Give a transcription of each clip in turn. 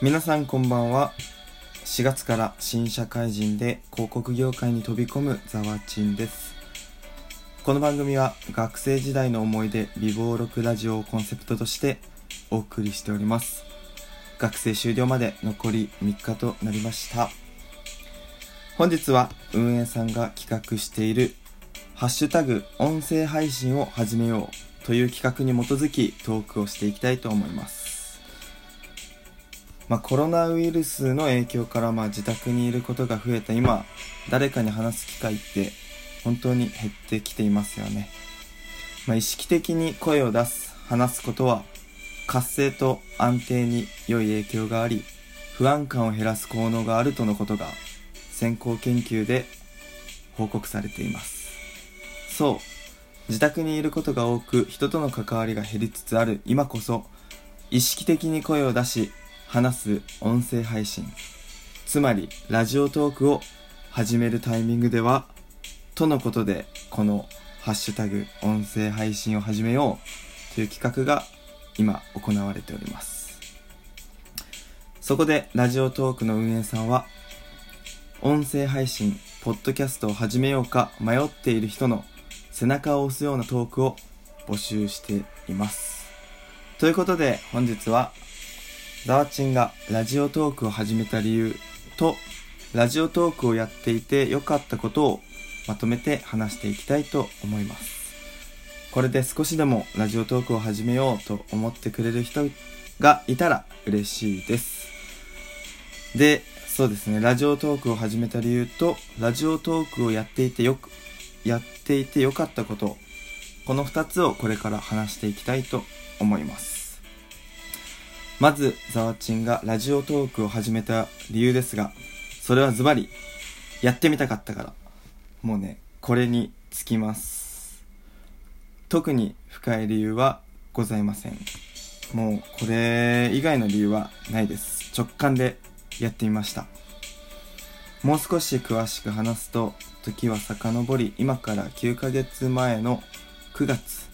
皆さんこんばんは。4月から新社会人で広告業界に飛び込むザワチンです。この番組は学生時代の思い出美貌録ラジオをコンセプトとしてお送りしております。学生終了まで残り3日となりました。本日は運営さんが企画しているハッシュタグ音声配信を始めようという企画に基づきトークをしていきたいと思います。まあ、コロナウイルスの影響からまあ自宅にいることが増えた今誰かに話す機会って本当に減ってきていますよね、まあ、意識的に声を出す話すことは活性と安定に良い影響があり不安感を減らす効能があるとのことが先行研究で報告されています。そう。自宅にいることが多く人との関わりが減りつつある今こそ意識的に声を出し話す音声配信。つまりラジオトークを始めるタイミングではとのことでこのハッシュタグ音声配信を始めようという企画が今行われております。そこでラジオトークの運営さんは音声配信ポッドキャストを始めようか迷っている人の背中を押すようなトークを募集しています。ということで本日はザワチンがラジオトークを始めた理由とラジオトークをやっていて良かったことをまとめて話していきたいと思います。これで少しでもラジオトークを始めようと思ってくれる人がいたら嬉しいです。でそうですね。ラジオトークを始めた理由とラジオトークをやっていてよくやっていて良かったこと。この2つをこれから話していきたいと思います。まず、ザワチンがラジオトークを始めた理由ですが、それはズバリ、やってみたかったから。もうね、これにつきます。特に深い理由はございません。もう、これ以外の理由はないです。直感でやってみました。もう少し詳しく話すと、時は遡り、今から9ヶ月前の9月。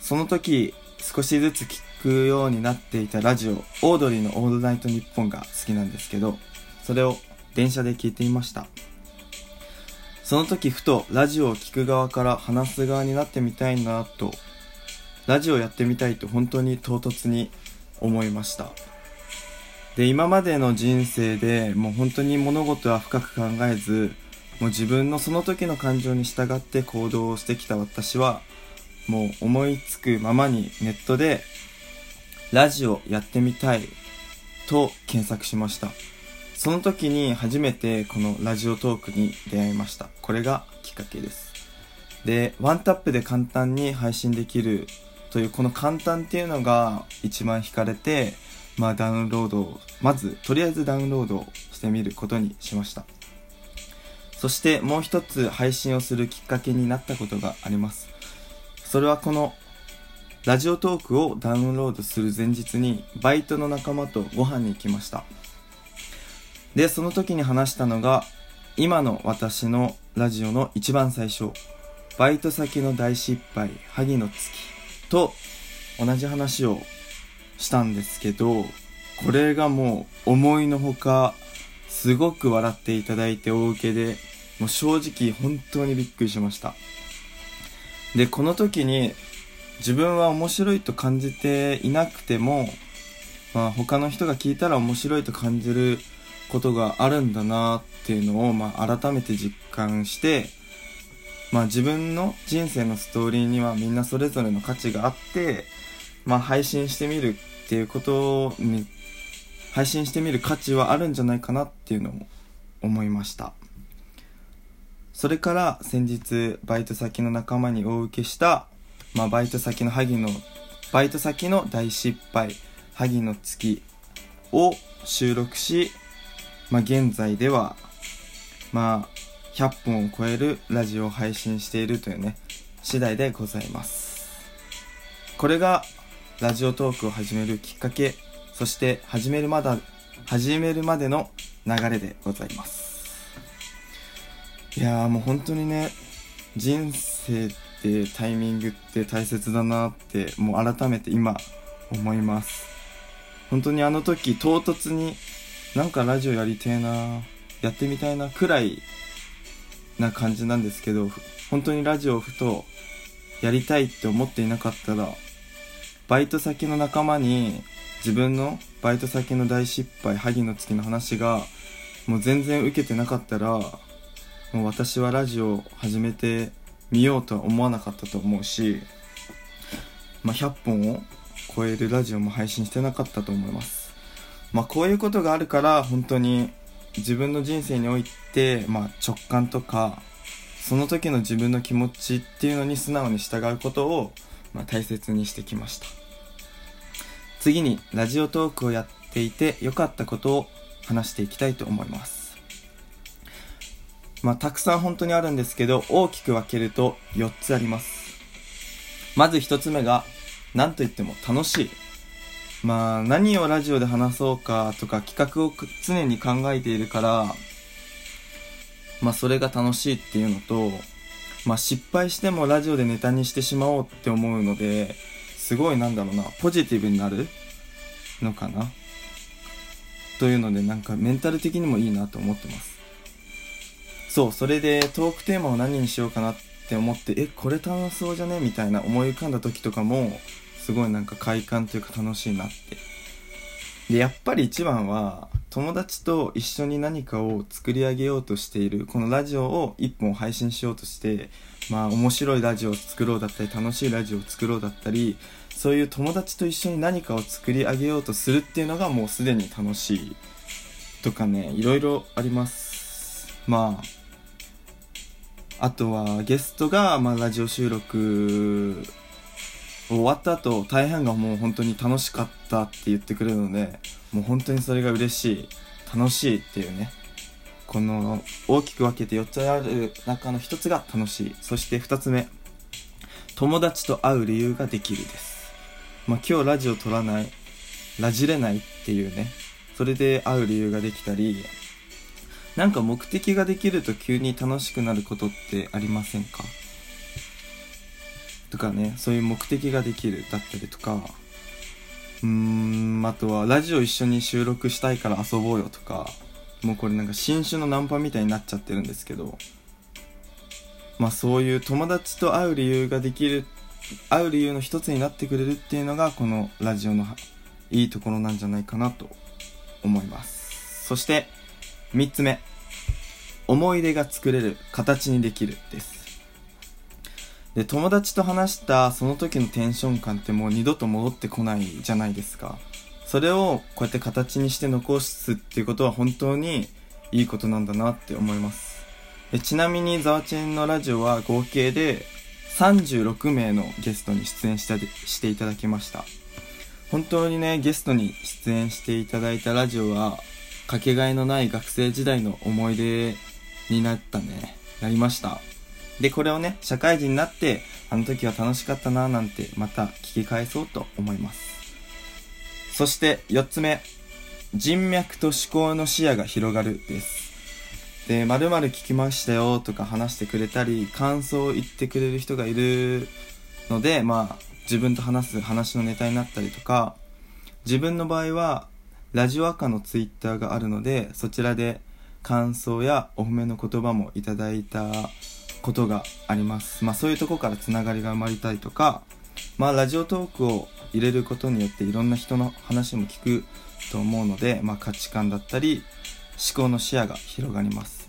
その時、少しずつ聞くようになっていたラジオ、オードリーのオールナイトニッポンが好きなんですけど、それを電車で聞いていました。その時ふとラジオを聞く側から話す側になってみたいなと、ラジオやってみたいと本当に唐突に思いました。で、今までの人生でもう本当に物事は深く考えず、もう自分のその時の感情に従って行動をしてきた私は、もう思いつくままにネットでラジオやってみたいと検索しました。その時に初めてこのラジオトークに出会いました。これがきっかけです。で、ワンタップで簡単に配信できるというこの簡単っていうのが一番惹かれて、まあダウンロードを、まずとりあえずダウンロードしてみることにしました。そしてもう一つ配信をするきっかけになったことがあります。それはこのラジオトークをダウンロードする前日にバイトの仲間とご飯に行きました。でその時に話したのが今の私のラジオの一番最初バイト先の大失敗萩の月と同じ話をしたんですけどこれがもう思いのほかすごく笑っていただいて大受けでもう正直本当にびっくりしました。でこの時に自分は面白いと感じていなくても、まあ、他の人が聞いたら面白いと感じることがあるんだなっていうのを、まあ、改めて実感して、まあ、自分の人生のストーリーにはみんなそれぞれの価値があって、まあ、配信してみるっていうことに配信してみる価値はあるんじゃないかなっていうのを思いました。それから先日バイト先の仲間にお受けしたまあ、バイト先の萩の、バイト先の大失敗、萩の月を収録し、まあ、現在では、まあ、100本を超えるラジオを配信しているというね、次第でございます。これが、ラジオトークを始めるきっかけ、そして始めるまだ、始めるまでの流れでございます。いやーもう本当にね、人生ってタイミングって大切だなってもう改めて今思います。本当にあの時唐突になんかラジオやりてえなやってみたいなくらいな感じなんですけど本当にラジオをふとやりたいって思っていなかったらバイト先の仲間に自分のバイト先の大失敗萩の月の話がもう全然受けてなかったらもう私はラジオを始めてみようとは思わなかったと思うし、まあ、100本を超えるラジオも配信してなかったと思います。まあこういうことがあるから本当に自分の人生において、まあ、直感とかその時の自分の気持ちっていうのに素直に従うことを、まあ、大切にしてきました。次にラジオトークをやっていて良かったことを話していきたいと思います。まあたくさん本当にあるんですけど大きく分けると4つあります。まず1つ目が何と言っても楽しい。まあ何をラジオで話そうかとか企画を常に考えているからまあそれが楽しいっていうのとまあ失敗してもラジオでネタにしてしまおうって思うのですごいなんだろうなポジティブになるのかな？というのでなんかメンタル的にもいいなと思ってます。そうそれでトークテーマを何にしようかなって思ってえこれ楽しそうじゃねみたいな思い浮かんだ時とかもすごいなんか快感というか楽しいなって。でやっぱり一番は友達と一緒に何かを作り上げようとしているこのラジオを一本配信しようとしてまあ面白いラジオを作ろうだったり楽しいラジオを作ろうだったりそういう友達と一緒に何かを作り上げようとするっていうのがもうすでに楽しいとかねいろいろあります。まああとはゲストが、まあ、ラジオ収録終わった後大半がもう本当に楽しかったって言ってくれるのでもう本当にそれが嬉しい楽しいっていうねこの大きく分けて4つある中の1つが楽しい。そして2つ目友達と会う理由ができるです。まあ今日ラジオ撮らないラジれないっていうねそれで会う理由ができたりなんか目的ができると急に楽しくなることってありませんか？とかねそういう目的ができるだったりとか。うーんあとはラジオ一緒に収録したいから遊ぼうよとか。もうこれなんか新種のナンパみたいになっちゃってるんですけど。まあそういう友達と会う理由ができる会う理由の一つになってくれるっていうのがこのラジオのいいところなんじゃないかなと思います。そして3つ目。思い出が作れる形にできるです。で友達と話したその時のテンション感ってもう二度と戻ってこないじゃないですか。それをこうやって形にして残すっていうことは本当にいいことなんだなって思います。でちなみにザワチェンのラジオは合計で36名のゲストに出演したしていただきました。本当にねゲストに出演していただいたラジオはかけがえのない学生時代の思い出になったねなりましたで、これをね、社会人になって、あの時は楽しかったなぁなんて、また聞き返そうと思います。そして4つ目、人脈と思考の視野が広がるです。で、〇〇聞きましたよとか話してくれたり、感想を言ってくれる人がいるので、まあ、自分と話す話のネタになったりとか、自分の場合は、ラジオ赤のツイッターがあるので、そちらで感想やお褒めの言葉もいただいたことがあります。まあそういうとこからつながりが生まれたりとか、まあラジオトークを入れることによっていろんな人の話も聞くと思うので、まあ価値観だったり思考の視野が広がります。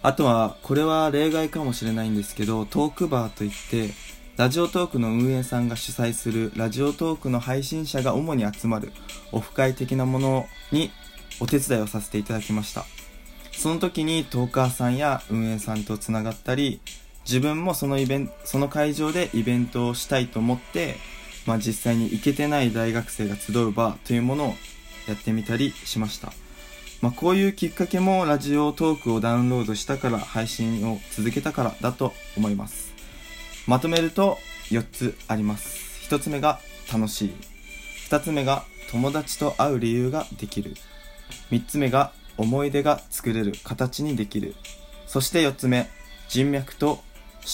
あとは、これは例外かもしれないんですけど、トークバーといって、ラジオトークの運営さんが主催するラジオトークの配信者が主に集まるオフ会的なものにお手伝いをさせていただきました。その時にトーカーさんや運営さんとつながったり、自分もそのイベント、その会場でイベントをしたいと思って、まあ実際に行けてない大学生が集う場というものをやってみたりしました。まあこういうきっかけもラジオトークをダウンロードしたから配信を続けたからだと思います。まとめると4つあります。1つ目が楽しい。2つ目が友達と会う理由ができる。3つ目が思い出が作れる形にできる。そして4つ目、人脈と思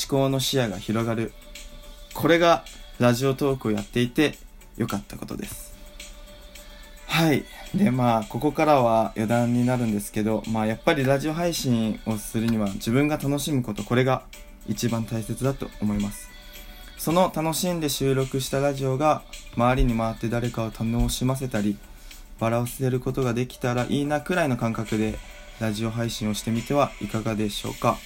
考の視野が広がる。これがラジオトークをやっていて良かったことです。はいでまあここからは余談になるんですけどまあやっぱりラジオ配信をするには自分が楽しむことこれが一番大切だと思います。その楽しんで収録したラジオが周りに回って誰かを楽しませたり笑わせることができたらいいなくらいの感覚でラジオ配信をしてみてはいかがでしょうか。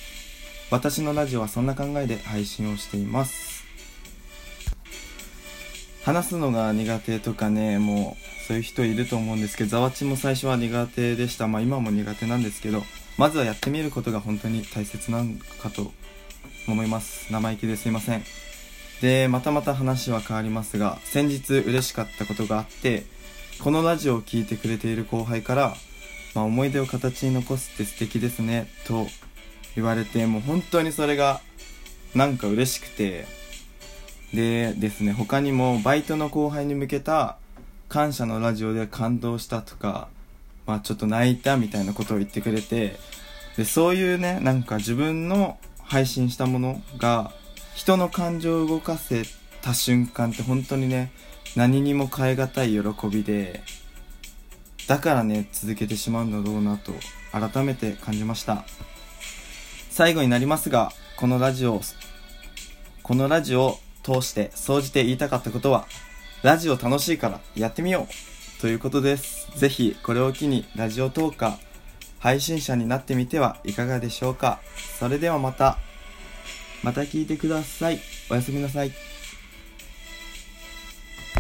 私のラジオはそんな考えで配信をしています。話すのが苦手とかねもうそういう人いると思うんですけどざわちも最初は苦手でした。まあ今も苦手なんですけどまずはやってみることが本当に大切なのかと思います。生意気ですいません。でまたまた話は変わりますが先日嬉しかったことがあってこのラジオを聴いてくれている後輩から「まあ、思い出を形に残すって素敵ですね」と言われてもう本当にそれがなんか嬉しくてでですね他にもバイトの後輩に向けた感謝のラジオで感動したとか、まあ、ちょっと泣いたみたいなことを言ってくれてでそういうねなんか自分の配信したものが人の感情を動かせた瞬間って本当にね何にも代え難い喜びでだからね続けてしまうんだろうなと改めて感じました。最後になりますがこのラジオこのラジオを通して総じて言いたかったことはラジオ楽しいからやってみようということです。ぜひこれを機にラジオトーカー配信者になってみてはいかがでしょうか。それではまた。また聞いてください。おやすみなさい。